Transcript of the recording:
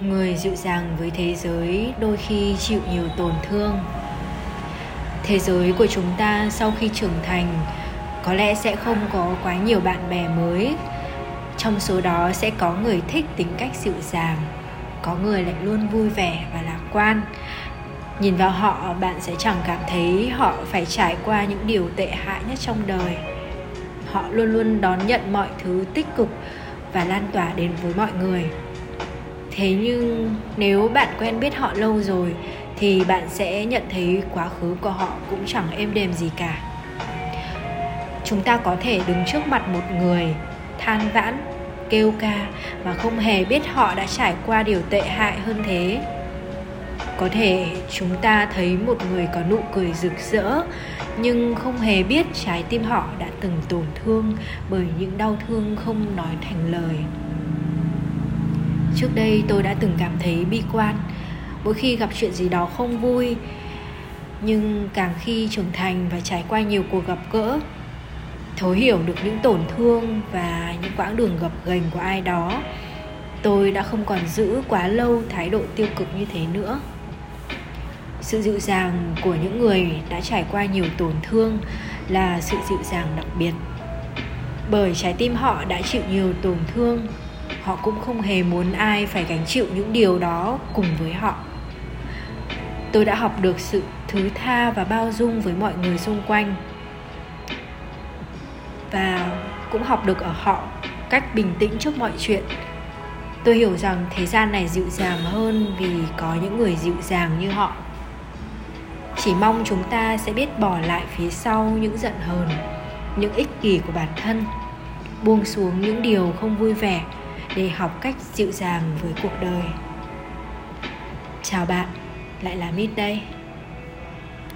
người dịu dàng với thế giới đôi khi chịu nhiều tổn thương. Thế giới của chúng ta sau khi trưởng thành, có lẽ sẽ không có quá nhiều bạn bè mới. Trong số đó sẽ có người thích tính cách dịu dàng, có người lại luôn vui vẻ và lạc quan. Nhìn vào họ, bạn sẽ chẳng cảm thấy họ phải trải qua những điều tệ hại nhất trong đời. Họ luôn luôn đón nhận mọi thứ tích cực và lan tỏa đến với mọi người thế nhưng nếu bạn quen biết họ lâu rồi, thì bạn sẽ nhận thấy quá khứ của họ cũng chẳng êm đềm gì cả. Chúng ta có thể đứng trước mặt một người than vãn, kêu ca mà không hề biết họ đã trải qua điều tệ hại hơn thế. Có thể chúng ta thấy một người có nụ cười rực rỡ, nhưng không hề biết trái tim họ đã từng tổn thương bởi những đau thương không nói thành lời trước đây tôi đã từng cảm thấy bi quan. Mỗi khi gặp chuyện gì đó không vui, nhưng càng khi trưởng thành và trải qua nhiều cuộc gặp gỡ, thấu hiểu được những tổn thương và những quãng đường gập ghềnh của ai đó, tôi đã không còn giữ quá lâu thái độ tiêu cực như thế nữa. Sự dịu dàng của những người đã trải qua nhiều tổn thương là sự dịu dàng đặc biệt, bởi trái tim họ đã chịu nhiều tổn thương họ cũng không hề muốn ai phải gánh chịu những điều đó cùng với họ. Tôi đã học được sự thứ tha và bao dung với mọi người xung quanh. Và cũng học được ở họ cách bình tĩnh trước mọi chuyện. Tôi hiểu rằng thế gian này dịu dàng hơn vì có những người dịu dàng như họ. Chỉ mong chúng ta sẽ biết bỏ lại phía sau những giận hờn, những ích kỷ của bản thân, buông xuống những điều không vui vẻ để học cách dịu dàng với cuộc đời. Chào bạn lại là mít đây